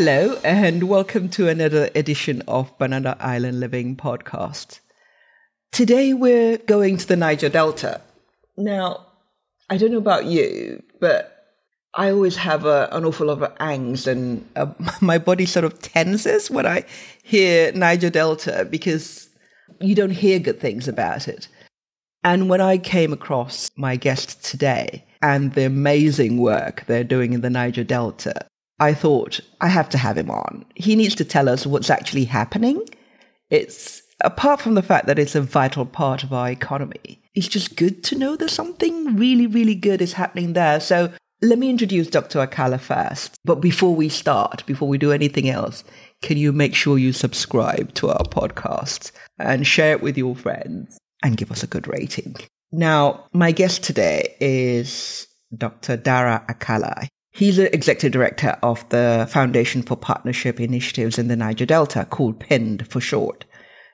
Hello, and welcome to another edition of Banana Island Living podcast. Today we're going to the Niger Delta. Now, I don't know about you, but I always have a, an awful lot of angst, and uh, my body sort of tenses when I hear Niger Delta because you don't hear good things about it. And when I came across my guest today and the amazing work they're doing in the Niger Delta, I thought, I have to have him on. He needs to tell us what's actually happening. It's apart from the fact that it's a vital part of our economy, it's just good to know that something really, really good is happening there. So let me introduce Dr. Akala first. But before we start, before we do anything else, can you make sure you subscribe to our podcast and share it with your friends and give us a good rating? Now, my guest today is Dr. Dara Akala. He's the executive director of the Foundation for Partnership Initiatives in the Niger Delta, called PIND for short.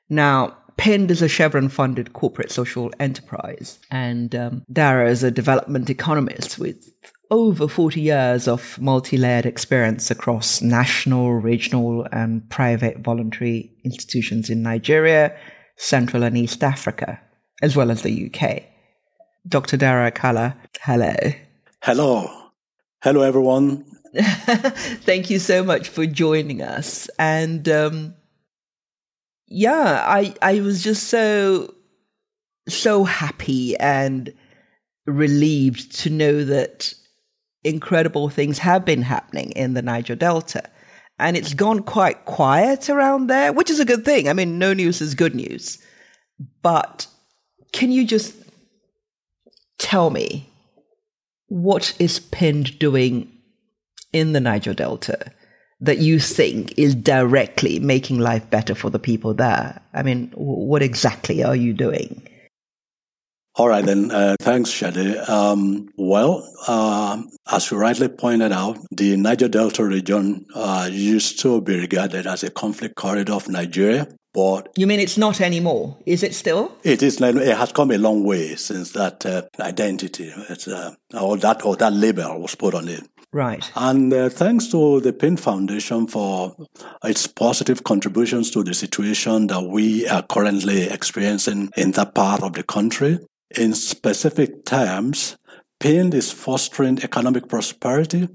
Now, PIND is a Chevron funded corporate social enterprise, and um, Dara is a development economist with over 40 years of multi layered experience across national, regional, and private voluntary institutions in Nigeria, Central and East Africa, as well as the UK. Dr. Dara Akala, hello. Hello. Hello, everyone. Thank you so much for joining us. And um, yeah, I I was just so so happy and relieved to know that incredible things have been happening in the Niger Delta. And it's gone quite quiet around there, which is a good thing. I mean, no news is good news. But can you just tell me what is PIND doing in the Niger Delta that you think is directly making life better for the people there? I mean, what exactly are you doing? All right, then. Uh, thanks, Shadi. Um, well, uh, as you rightly pointed out, the Niger Delta region uh, used to be regarded as a conflict corridor of Nigeria. But you mean it's not anymore? Is it still? It is. It has come a long way since that uh, identity, it's, uh, or that or that label was put on it. Right. And uh, thanks to the PIND Foundation for its positive contributions to the situation that we are currently experiencing in that part of the country. In specific terms, PIND is fostering economic prosperity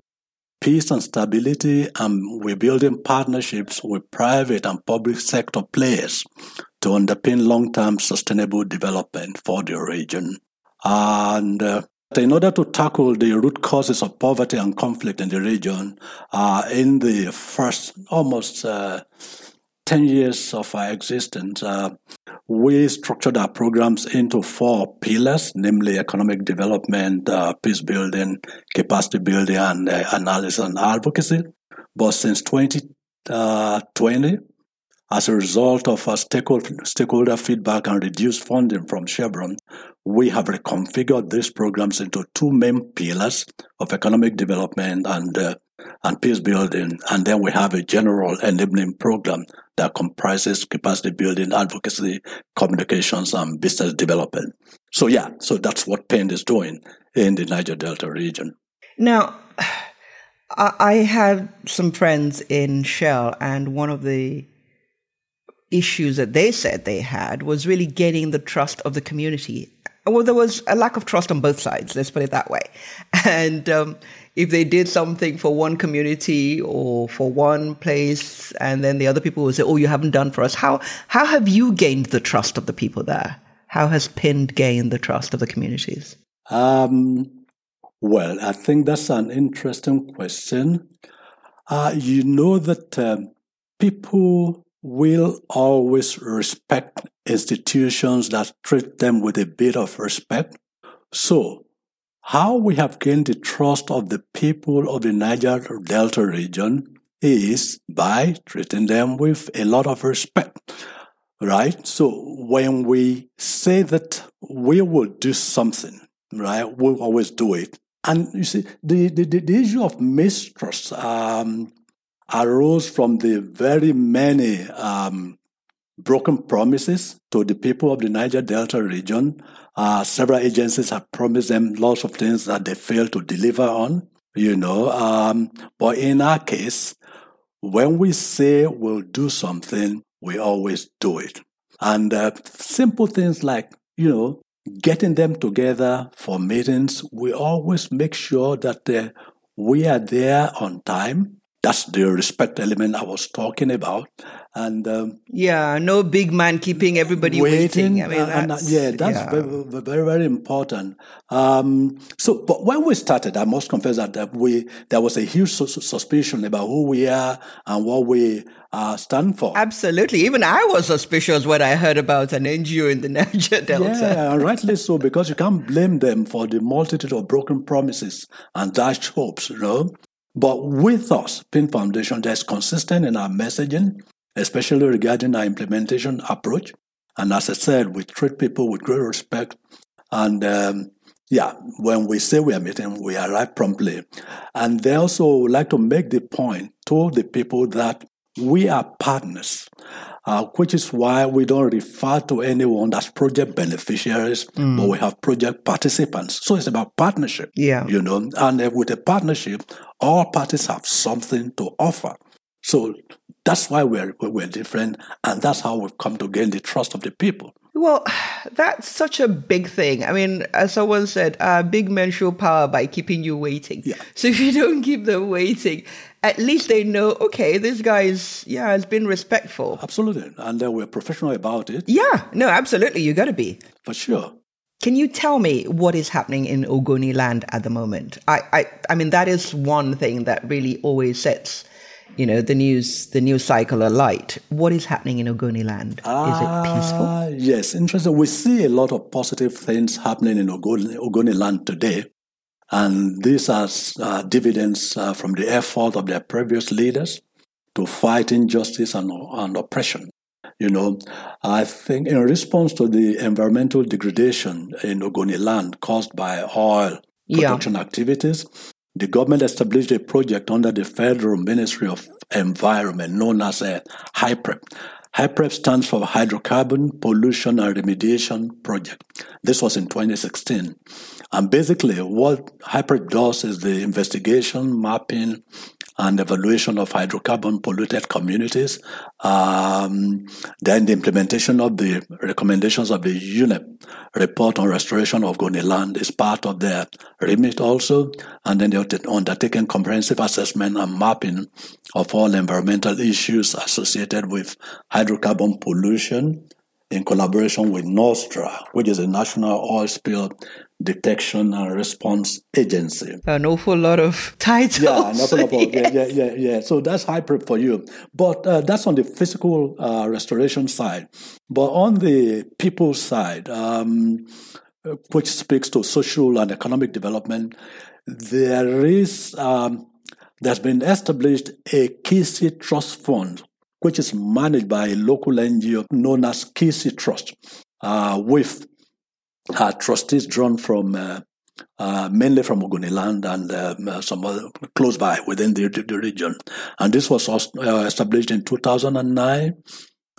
peace and stability, and we're building partnerships with private and public sector players to underpin long term sustainable development for the region. And uh, in order to tackle the root causes of poverty and conflict in the region, uh, in the first almost uh, 10 years of our existence, uh, we structured our programs into four pillars, namely economic development, uh, peace building, capacity building, and uh, analysis and advocacy. But since 2020, uh, as a result of our stakeholder, feedback and reduced funding from Chevron, we have reconfigured these programs into two main pillars of economic development and uh, and peace building. And then we have a general enabling program that comprises capacity building, advocacy, communications, and business development. So yeah, so that's what PIND is doing in the Niger Delta region. Now, I have some friends in Shell, and one of the issues that they said they had was really gaining the trust of the community. Well, there was a lack of trust on both sides, let's put it that way. And um, if they did something for one community or for one place, and then the other people would say, "Oh, you haven't done for us." How how have you gained the trust of the people there? How has PIND gained the trust of the communities? Um, well, I think that's an interesting question. Uh, you know that um, people will always respect institutions that treat them with a bit of respect. So, how we have gained the trust of the people of the Niger Delta region is by treating them with a lot of respect, right? So when we say that we will do something, right, we'll always do it. And you see, the, the, the issue of mistrust um, arose from the very many um, broken promises to the people of the Niger Delta region uh, several agencies have promised them lots of things that they failed to deliver on, you know. Um, but in our case, when we say we'll do something, we always do it. And uh, simple things like, you know, getting them together for meetings, we always make sure that uh, we are there on time. That's the respect element I was talking about. And um, yeah, no big man keeping everybody waiting. waiting. I mean, uh, that's, yeah, that's yeah. Very, very, very important. Um, so, but when we started, I must confess that, that we there was a huge suspicion about who we are and what we uh, stand for. Absolutely. Even I was suspicious when I heard about an NGO in the Niger Delta. Yeah, rightly so, because you can't blame them for the multitude of broken promises and dashed hopes, you know. But with us, PIND Foundation, that's consistent in our messaging, especially regarding our implementation approach. And as I said, we treat people with great respect. And um, yeah, when we say we are meeting, we arrive promptly. And they also like to make the point to the people that we are partners, uh, which is why we don't refer to anyone as project beneficiaries, mm. but we have project participants. So it's about partnership. Yeah. You know, and uh, with a partnership, all parties have something to offer. So that's why we're, we're different, and that's how we've come to gain the trust of the people. Well, that's such a big thing. I mean, as someone said, uh, big men show power by keeping you waiting. Yeah. So if you don't keep them waiting, at least they know, okay, this guy is, yeah, has been respectful. Absolutely. And uh, we're professional about it. Yeah, no, absolutely. You got to be. For sure. Can you tell me what is happening in Ogoni land at the moment? I, I, I mean, that is one thing that really always sets, you know, the news, the news cycle alight. What is happening in Ogoni land? Uh, is it peaceful? Ah, yes, interesting. We see a lot of positive things happening in Ogoni, Ogoni land today. And these are uh, dividends uh, from the effort of their previous leaders to fight injustice and, and oppression. You know, I think in response to the environmental degradation in Ogoni land caused by oil production yeah. activities, the government established a project under the Federal Ministry of Environment known as a HYPREP. HYPREP stands for Hydrocarbon Pollution and Remediation Project. This was in 2016. And basically, what HYPREP does is the investigation, mapping, and evaluation of hydrocarbon polluted communities. Um, then the implementation of the recommendations of the UNEP report on restoration of Ogoni land is part of their remit also. And then they're undertaking comprehensive assessment and mapping of all environmental issues associated with hydrocarbon pollution in collaboration with NOSDRA, which is a national oil spill detection and response agency. An awful lot of titles. Yeah, an awful lot. Of, yeah, yeah, yeah, yeah. So that's HYPREP for you. But uh, that's on the physical uh, restoration side. But on the people side, um, which speaks to social and economic development, there is um, there's been established a Kiisi Trust Fund, which is managed by a local NGO known as Kiisi Trust, uh, with uh, trustees drawn from uh, uh, mainly from Ogoniland and um, uh, some other close by within the, the region. And this was uh, established in 2009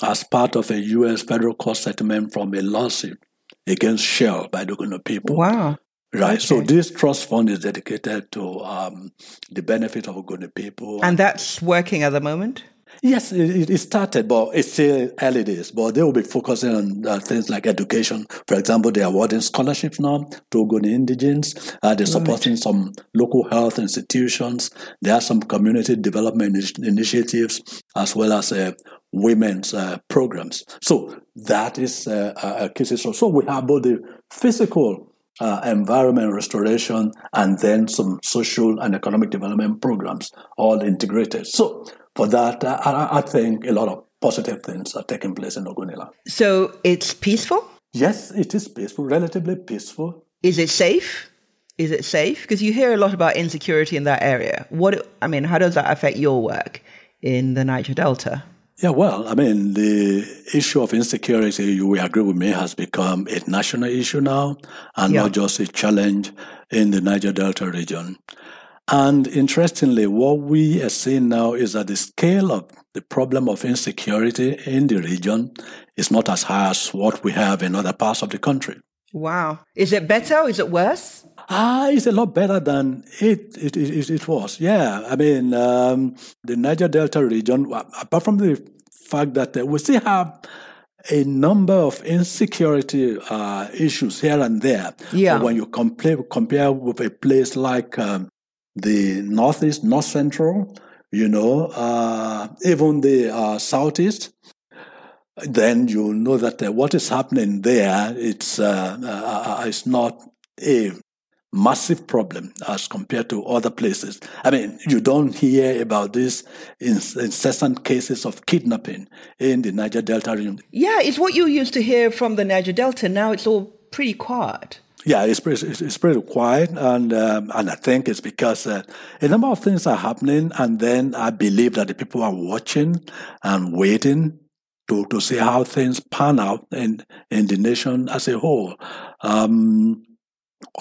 as part of a U.S. federal court settlement from a lawsuit against Shell by the Ogoni people. Wow. Right. Okay. So this trust fund is dedicated to um, the benefit of Ogoni people. And that's working at the moment? Yes, it, it, started, but it's still early days. But they will be focusing on uh, things like education. For example, they're awarding scholarships now to Ogoni indigents. Uh, they're supporting right. some local health institutions. There are some community development initiatives as well as uh, women's uh, programs. So that is uh, a case. So, so we have both the physical uh, environment restoration and then some social and economic development programs all integrated. So for that, I, I think a lot of positive things are taking place in Ogoniland. So it's peaceful? Yes, it is peaceful, relatively peaceful. Is it safe? Is it safe? Because you hear a lot about insecurity in that area. What I mean, how does that affect your work in the Niger Delta? Yeah, well, I mean, the issue of insecurity, you will agree with me, has become a national issue now and yeah. not just a challenge in the Niger Delta region. And interestingly, what we are seeing now is that the scale of the problem of insecurity in the region is not as high as what we have in other parts of the country. Wow. Is it better or is it worse? Ah, it's a lot better than it it, it, it was. Yeah, I mean, um, the Niger Delta region, apart from the fact that uh, we still have a number of insecurity uh, issues here and there. Yeah. But when you compare compare with a place like um, the northeast, north central, you know, uh, even the uh, southeast, then you know that uh, what is happening there it's uh, uh, it's not a massive problem as compared to other places. I mean, you don't hear about these incessant cases of kidnapping in the Niger Delta region. Yeah, it's what you used to hear from the Niger Delta. Now it's all pretty quiet. Yeah, it's pretty, it's pretty quiet, and um, and I think it's because uh, a number of things are happening, and then I believe that the people are watching and waiting to, to see how things pan out in in the nation as a whole. Um,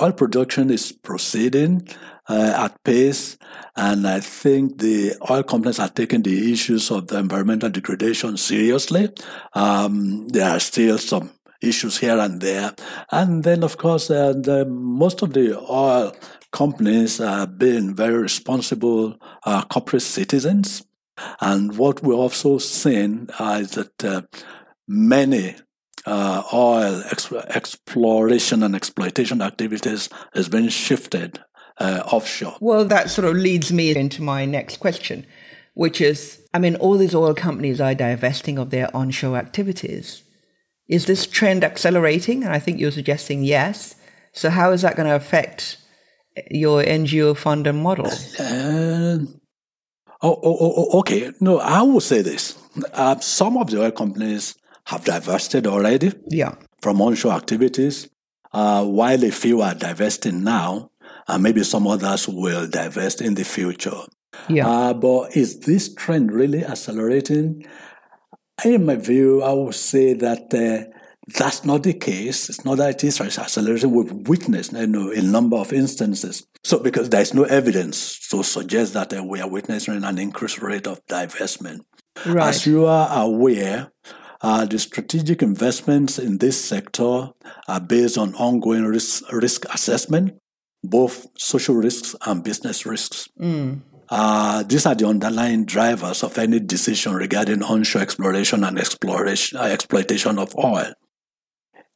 oil production is proceeding uh, at pace, and I think the oil companies are taking the issues of the environmental degradation seriously. Um, there are still some issues here and there. And then, of course, uh, the, most of the oil companies have been very responsible uh, corporate citizens. And what we're also seeing is that uh, many uh, oil ex- exploration and exploitation activities has been shifted uh, offshore. Well, that sort of leads me into my next question, which is I mean, all these oil companies are divesting of their onshore activities. Is this trend accelerating? And I think you're suggesting yes. So, how is that going to affect your NGO funding model? Uh, oh, oh, oh, oh, okay. No, I will say this. Uh, some of the oil companies have divested already yeah. from onshore activities, uh, while a few are divesting now, and maybe some others will divest in the future. Yeah. Uh, but is this trend really accelerating? In my view, I would say that uh, that's not the case. It's not that it is accelerating. We've witnessed you know, a number of instances. So, because there's no evidence to suggest that uh, we are witnessing an increased rate of divestment. Right. As you are aware, uh, the strategic investments in this sector are based on ongoing risk, risk assessment, both social risks and business risks. Mm. Uh, these are the underlying drivers of any decision regarding onshore exploration and exploration, uh, exploitation of oil.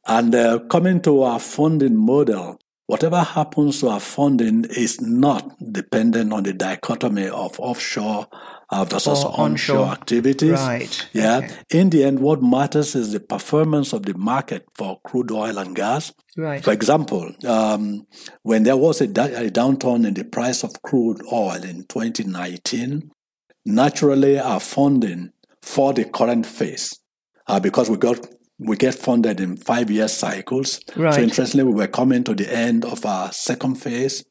And uh, coming to our funding model, whatever happens to our funding is not dependent on the dichotomy of offshore uh, versus onshore. onshore. activities. Right. Yeah. Okay. In the end, what matters is the performance of the market for crude oil and gas. Right. For example, um, when there was a, a downturn in the price of crude oil in 2019, naturally our funding for the current phase, uh, because we got we get funded in five year cycles. Right. So interestingly, we were coming to the end of our second phase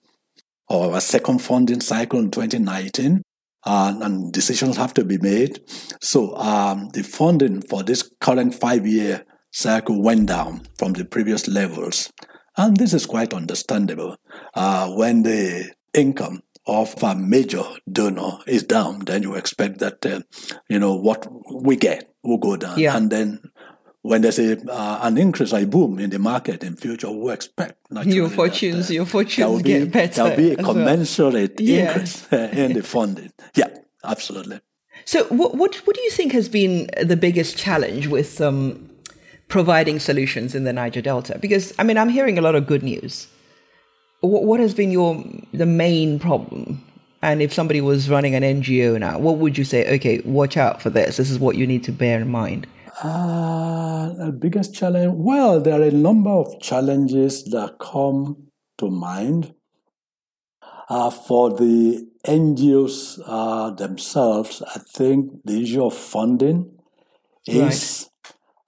or our second funding cycle in 2019 uh, and decisions have to be made. So um, the funding for this current five-year cycle went down from the previous levels, and this is quite understandable. Uh, when the income of a major donor is down, then you expect that uh, you know what we get will go down, yeah. and then when there's a uh, an increase, a boom in the market in future, we expect your fortunes, that, uh, your fortunes get better. There'll be a commensurate well. increase in the funding. Yeah, absolutely. So, what, what what do you think has been the biggest challenge with um, providing solutions in the Niger Delta? Because I mean, I'm hearing a lot of good news. What, what has been your the main problem? And if somebody was running an NGO now, what would you say? Okay, watch out for this. This is what you need to bear in mind. Uh, the biggest challenge? Well, there are a number of challenges that come to mind. Uh, for the NGOs uh, themselves, I think the issue of funding is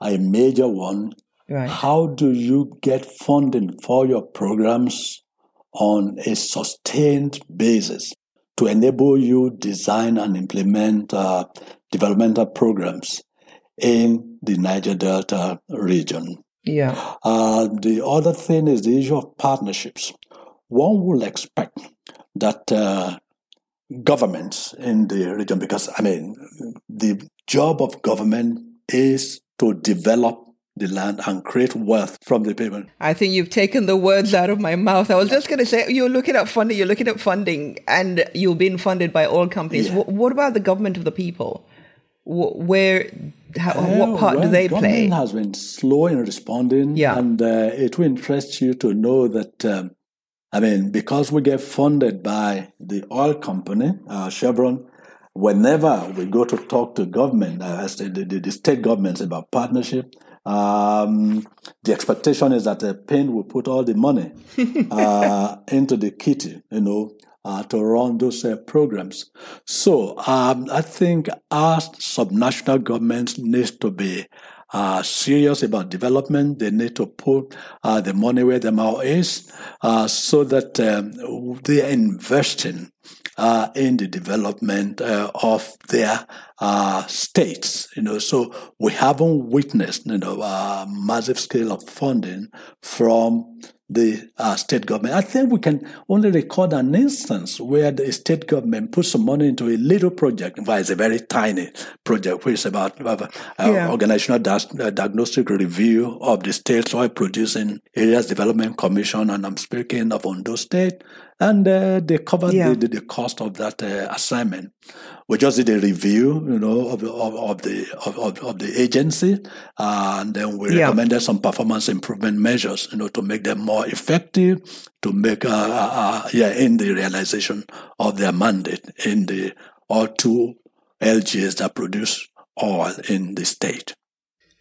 right. a major one. Right. How do you get funding for your programs on a sustained basis to enable you design and implement uh, developmental programs in the Niger Delta region. Yeah. Uh, the other thing is the issue of partnerships. One will expect that uh, governments in the region, because I mean, the job of government is to develop the land and create wealth from the people. I think you've taken the words out of my mouth. I was just going to say, you're looking at funding, you're looking at funding, and you're being funded by oil companies. Yeah. What, what, about the government of the people? Where, how, uh, what part well, do they play? Government has been slow in responding, yeah. and uh, it will interest you to know that. Um, I mean, because we get funded by the oil company, uh, Chevron, whenever we go to talk to government, uh, the, the, the, state governments about partnership, um, the expectation is that the PIND will put all the money uh, into the kitty, you know, uh, to run those uh, programs. So um, I think our subnational governments needs to be uh, serious about development. They need to put uh, the money where the mouth is uh, so that um, they are investing uh, in the development uh, of their uh, states. You know, so we haven't witnessed you know a massive scale of funding from the uh, state government. I think we can only record an instance where the state government put some money into a little project. Well, it's a very tiny project, which is about uh, yeah. organizational uh, diagnostic review of the state's oil producing areas development commission, and I'm speaking of Ondo State and uh, they covered yeah. the, the, cost of that uh, assignment. We just did a review, you know, of, of, of the of, of, the agency, uh, and then we yeah. recommended some performance improvement measures, you know, to make them more effective, to make uh, uh, uh, yeah in the realization of their mandate in the all two LGs that produce oil in the state.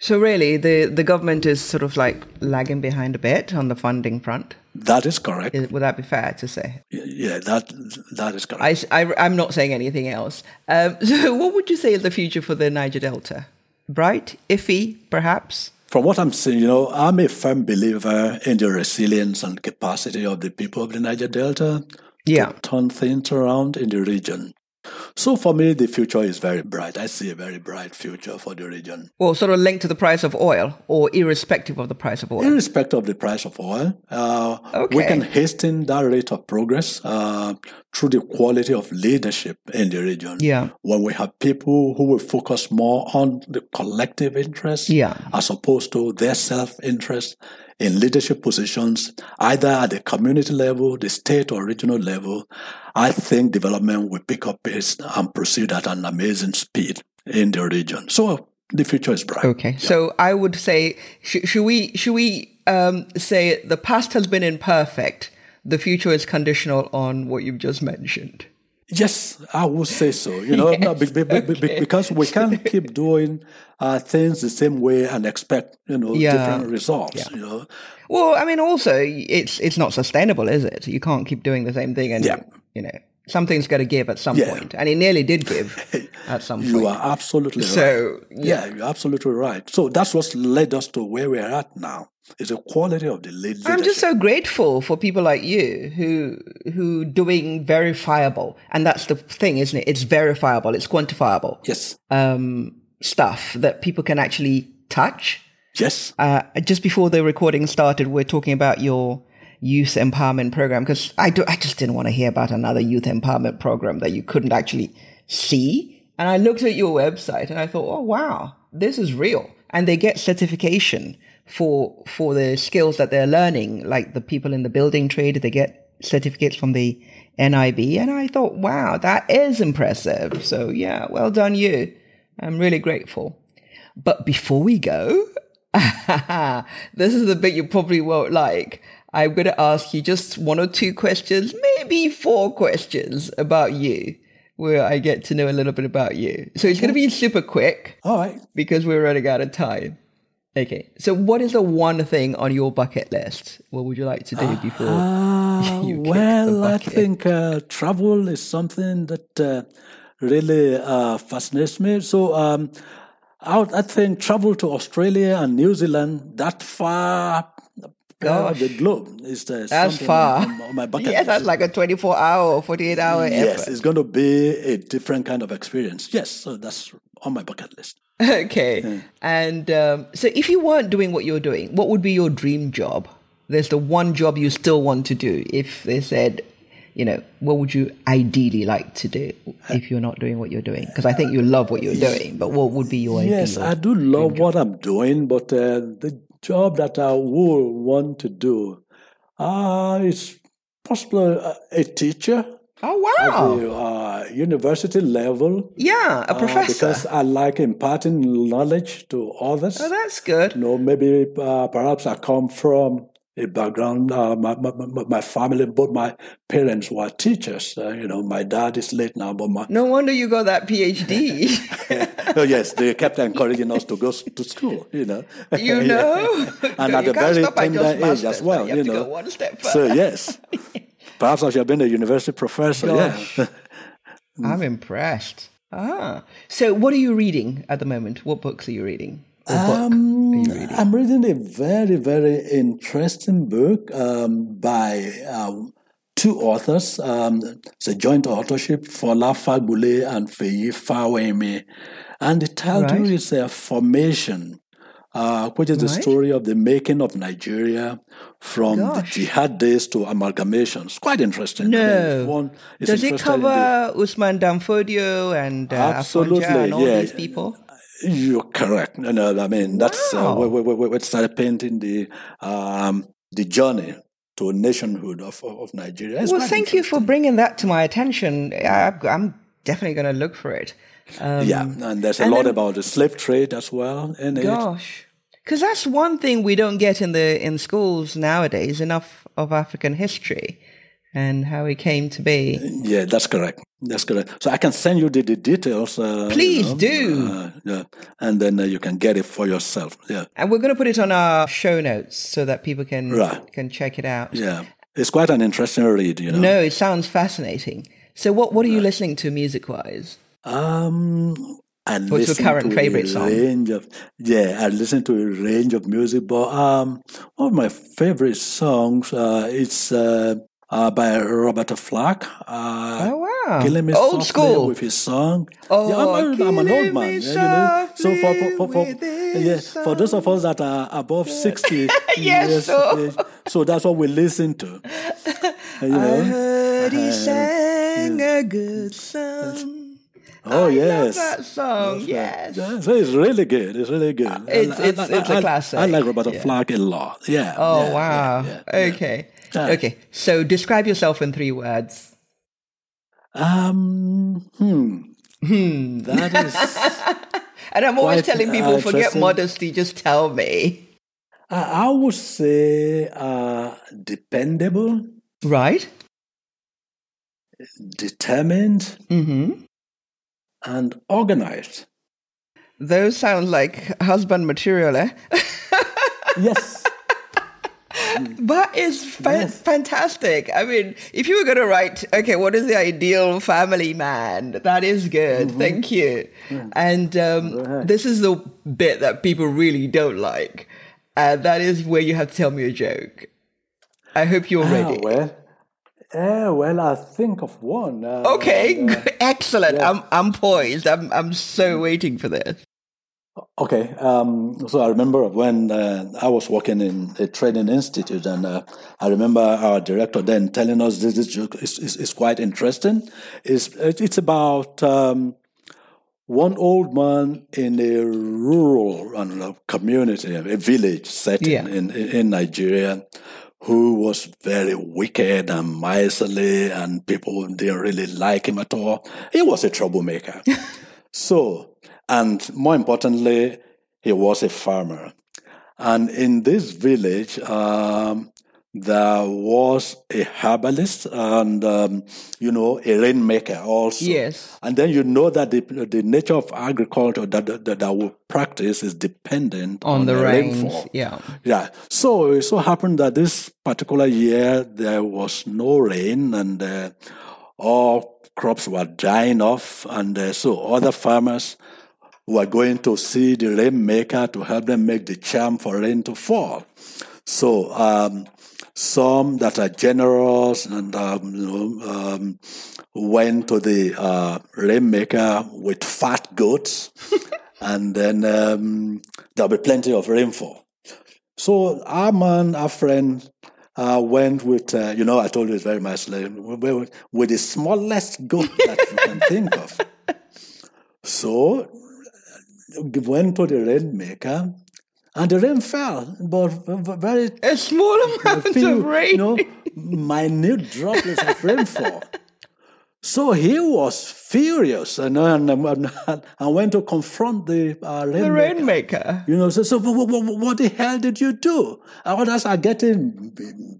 So really, the the government is sort of like lagging behind a bit on the funding front. That is correct. Is, would that be fair to say? Yeah, that that is correct. I, I, am not saying anything else. Um, so, what would you say is the future for the Niger Delta? Bright, iffy, perhaps? From what I'm saying, you know, I'm a firm believer in the resilience and capacity of the people of the Niger Delta yeah. to turn things around in the region. So for me, the future is very bright. I see a very bright future for the region. Well, sort of linked to the price of oil, or irrespective of the price of oil. Irrespective of the price of oil, uh, okay. we can hasten that rate of progress uh, through the quality of leadership in the region. Yeah. When we have people who will focus more on the collective interest, yeah. as opposed to their self-interest in leadership positions, either at the community level, the state or regional level, I think development will pick up pace and proceed at an amazing speed in the region. So the future is bright. Okay, yeah. so I would say, sh- should we should we um, say the past has been imperfect, the future is conditional on what you've just mentioned? Yes, I would say so. You know, yes, be, be, be, okay. because we can't keep doing uh, things the same way and expect you know yeah. different results. Yeah. You know. Well, I mean, also it's it's not sustainable, is it? You can't keep doing the same thing, and yeah. you know something's got to give at some yeah. point, and it nearly did give at some you point. You are absolutely right. So yeah. yeah, you're absolutely right. So that's what's led us to where we're at now is the quality of the leadership. I'm just so grateful for people like you who who doing verifiable, and that's the thing, isn't it? It's verifiable, it's quantifiable. Yes. Um, stuff that people can actually touch. Yes. Uh, just before the recording started, we're talking about your youth empowerment program because I do, I just didn't want to hear about another youth empowerment program that you couldn't actually see. And I looked at your website and I thought, oh wow, this is real. And they get certification for for the skills that they're learning, like the people in the building trade, they get certificates from the NIB, and I thought, wow, that is impressive. So yeah, well done you. I'm really grateful. But before we go, this is the bit you probably won't like. I'm going to ask you just one or two questions, maybe four questions about you, where I get to know a little bit about you. So it's going to be super quick. All right. Because we're running out of time. Okay. So, what is the one thing on your bucket list? What would you like to do before uh, you Well, I think uh, travel is something that uh, really uh, fascinates me. So, um, I, I think travel to Australia and New Zealand that far Gosh. the globe is uh, that's far. On, on my bucket yeah, list. that's like a 24 hour or 48 hour Yes, effort. it's going to be a different kind of experience. Yes, so that's on my bucket list. Okay. Yeah. And um, so if you weren't doing what you're doing, what would be your dream job? There's the one job you still want to do. If they said, you know, what would you ideally like to do if you're not doing what you're doing? Because I think you love what you're doing, but what would be your Yes? I do love what I'm doing, but uh, the job that I would want to do uh, is possibly a, a teacher oh at wow! the uh, university level. yeah, a uh, professor. because I like imparting knowledge to others. oh, that's good. You know, maybe uh, perhaps I come from a background. Uh, my, my my my family, both my parents were teachers. Uh, you know, my dad is late now, but my No wonder you got that PhD. oh yes, they kept encouraging us to go to school. You know, you know, and at a very tender age as well. You You know, one step so yes, perhaps I should have been a university professor. Gosh. Yeah. I'm impressed. Ah, so what are you reading at the moment? What books are you reading? Um, reading? I'm reading a very, very interesting book um, by um, two authors. Um, it's a joint authorship, Fola Fagbule and Feyi Fawehinmi. And the title Right. is uh, Formation, uh, which is the story of the making of Nigeria from Gosh. the jihad days to amalgamation. It's quite interesting. I mean, No. one Does it in the- cover Usman dan Fodio and uh, Afonja Absolutely, and all yeah. these people? You're correct. No, no, I mean that's uh, Wow. where, where, where we started painting the um, the journey to nationhood of of, Nigeria. It's Well, thank you for bringing that to my attention. I, I'm definitely going to look for it. Um, yeah, and there's a and lot then- about the slave trade as well in. Gosh, because that's one thing we don't get in the in schools nowadays. Enough of African history and how it came to be. Yeah, that's correct. That's correct. So I can send you the, the details. Uh, you Please know, do. uh, yeah, and then uh, you can get it for yourself. Yeah, And we're going to put it on our show notes so that people can Right. can check it out. yeah. It's quite an interesting read. You know. No, it sounds fascinating. So, what what are you listening to music wise? Um, I What's your current favorite song? Range of, yeah, I listen to a range of music, but um, one of my favorite songs uh, it's uh, uh, by Roberta Flack. Uh, Oh wow, Killing me old school. with his song. Oh, yeah, I'm, I'm an old man. yeah, you know. So for for, for, for yeah, for those of us that are above sixty Yes, years so- age, so that's what we listen to. You I know. heard he Uh, sang a good song. Oh I yes. love that song. Yes. Yeah, so it's really good. It's really good. I- It's- I- it's- I- it's a I- classic. I like Roberta Yeah. Flack a lot. Yeah. Oh yeah, wow. yeah, yeah. okay. Yeah. Okay. So describe yourself in three words. Um. Hmm. Hmm. That is. And I'm always telling uh, people, forget modesty, just tell me. I, I would say uh, dependable, Right? determined, Mm-hmm. and organized. Those sound like husband material, eh? Yes. That is fa- Yes. fantastic. I mean, if you were going to write, okay, what is the ideal family man? That is good. Mm-hmm. Thank you. And um, this is the bit that people really don't like. Uh, that is where you have to tell me a joke. I hope you're Ah, ready. well. Yeah, well, I think of one. Uh, okay, uh, excellent. yeah. I'm I'm poised. I'm I'm so waiting for this. Okay, um, so I remember when uh, I was working in a training institute, and uh, I remember our director then telling us this, this joke is, is, is quite interesting. It's, it's about um, one old man in a rural know, community, a village setting Yeah. in, in, in Nigeria, who was very wicked and miserly, and people didn't really like him at all. He was a troublemaker. So, and more importantly, he was a farmer. And in this village, um, there was a herbalist and, um, you know, a rainmaker also. Yes. And then you know that the, the nature of agriculture that, that, that we practice is dependent on, On the rains, rainfall. yeah. Yeah. So it so happened that this particular year there was no rain and uh, all crops were dying off. And uh, so other farmers were going to see the rainmaker to help them make the charm for rain to fall. So um, some that are generous and um, you know, um, went to the uh, rainmaker with fat goats, and then um, there'll be plenty of rainfall. So our man, our friend, I went with, uh, you know, I told you it's very much like, with the smallest goat that you can think of. So, went to the rainmaker, and the rain fell, but very a small amount few, of rain. You know, minute droplets of rainfall. So he was furious and, and, and, and went to confront the uh, rainmaker. The rainmaker. You know, so, so what, what, what, the hell did you do? Others are getting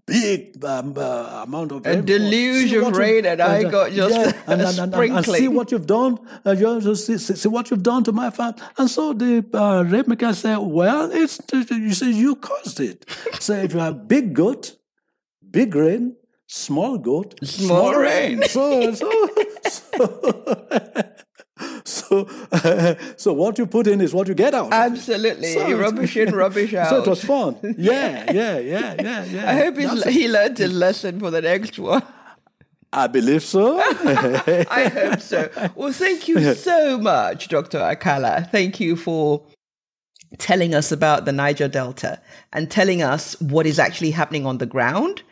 big um, uh, amount of A deluge of rain and I got just yeah, and, and, and, see what you've done. Uh, you see, see, what you've done to my farm. And so the uh, rainmaker said, well, it's you say you caused it. so if you have big goat, big rain, small goat, small, small rain. So, so, so, so, uh, so, what you put in is what you get out. Absolutely, so, rubbish in, rubbish out. So it was fun. Yeah, yeah, yeah, yeah, yeah. I hope he learned his lesson for the next one. I believe so. I hope so. Well, thank you so much, Dr. Akala. Thank you for telling us about the Niger Delta and telling us what is actually happening on the ground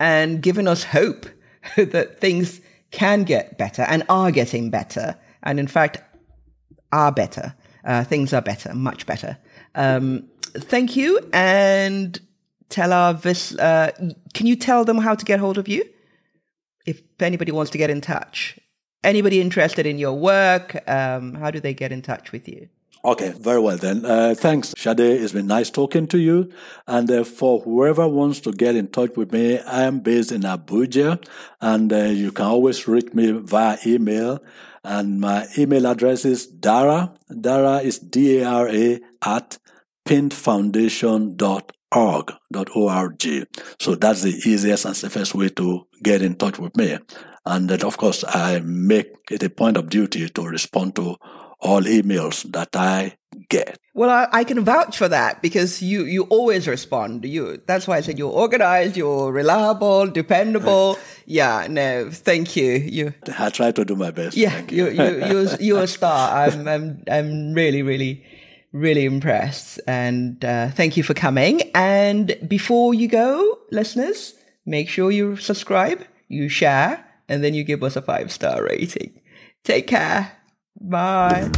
and given us hope that things can get better and are getting better. And in fact, are better. Uh, things are better, much better. Um, thank you. And tell our vis- uh, can you tell them how to get hold of you? If anybody wants to get in touch, anybody interested in your work, um, how do they get in touch with you? Okay, very well then. Uh, thanks, Shade. It's been nice talking to you. And uh, for whoever wants to get in touch with me, I am based in Abuja, and uh, you can always reach me via email. And my email address is Dara. Dara is D-A-R-A at pindfoundation.org. O-R-G. So that's the easiest and safest way to get in touch with me. And of course, I make it a point of duty to respond to all emails that I get. Well, I, I, can vouch for that because you, you always respond. You that's why I said you're organized, you're reliable, dependable. yeah, no, thank you. You I try to do my best. Yeah, you. you, you you're, you're a star. I'm I'm I'm really really really impressed, and uh, thank you for coming. And before you go, listeners, make sure you subscribe, you share, and then you give us a five star rating. Take care. Bye.